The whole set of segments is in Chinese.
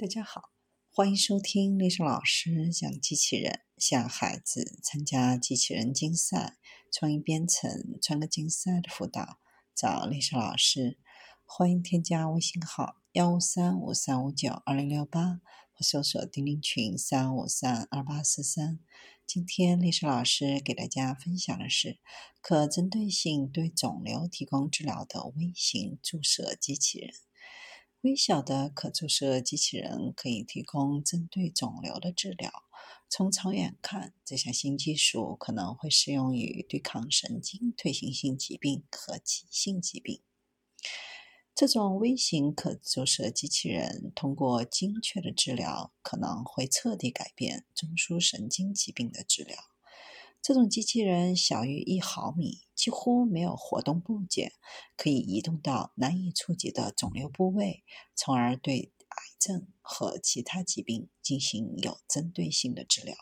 大家好，欢迎收听丽莎老师讲机器人，向孩子参加机器人竞赛、创意编程、创客竞赛的辅导，找丽莎老师。欢迎添加微信号幺五三五三五九二零六八，或搜索钉钉群三五三二八四三。今天丽莎老师给大家分享的是可针对性对肿瘤提供治疗的微型注射机器人。微小的可注射机器人可以提供针对肿瘤的治疗。从长远看，这项新技术可能会适用于对抗神经退行性疾病和急性疾病。这种微型可注射机器人通过精确的治疗，可能会彻底改变中枢神经疾病的治疗。这种机器人小于一毫米，几乎没有活动部件，可以移动到难以触及的肿瘤部位，从而对癌症和其他疾病进行有针对性的治疗。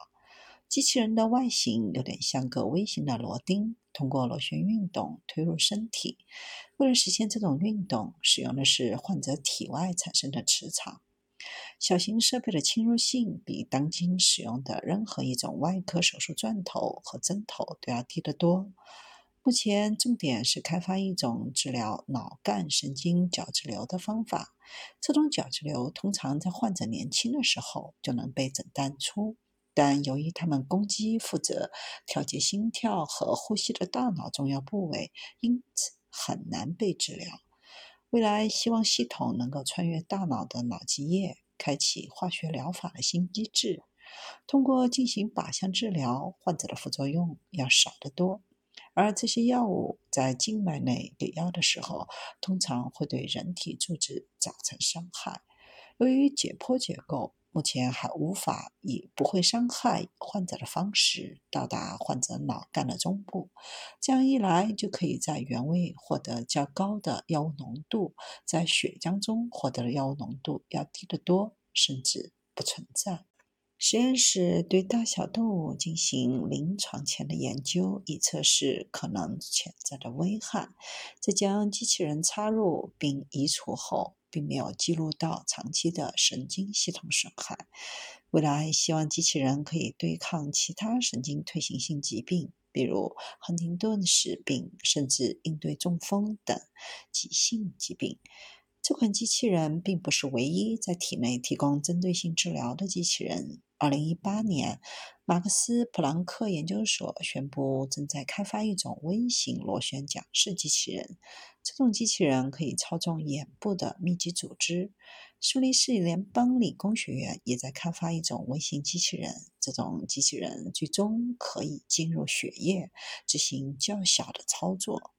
机器人的外形有点像个微型的螺钉，通过螺旋运动推入身体。为了实现这种运动，使用的是患者体外产生的磁场。小型设备的侵入性比当今使用的任何一种外科手术钻头和针头都要低得多。目前重点是开发一种治疗脑干神经角质瘤的方法。这种角质瘤通常在患者年轻的时候就能被诊断出，但由于它们攻击负责调节心跳和呼吸的大脑重要部位，因此很难被治疗。未来希望系统能够穿越大脑的脑积液，开启化学疗法的新机制。通过进行靶向治疗，患者的副作用要少得多。而这些药物在静脉内给药的时候，通常会对人体组织造成伤害。由于解剖结构，目前还无法以不会伤害患者的方式到达患者脑干的中部。这样一来，就可以在原位获得较高的药物浓度，在血浆中获得的药物浓度要低得多，甚至不存在。实验室对大小动物进行临床前的研究，以测试可能潜在的危害。在将机器人插入并移除后。并没有记录到长期的神经系统损害。未来希望机器人可以对抗其他神经退行性疾病，比如亨廷顿氏病，甚至应对中风等急性疾病。这款机器人并不是唯一在体内提供针对性治疗的机器人。二零一八年，马克思普朗克研究所宣布正在开发一种微型螺旋桨式机器人。这种机器人可以操纵眼部的密集组织。苏黎世联邦理工学院也在开发一种微型机器人。这种机器人最终可以进入血液，执行较小的操作。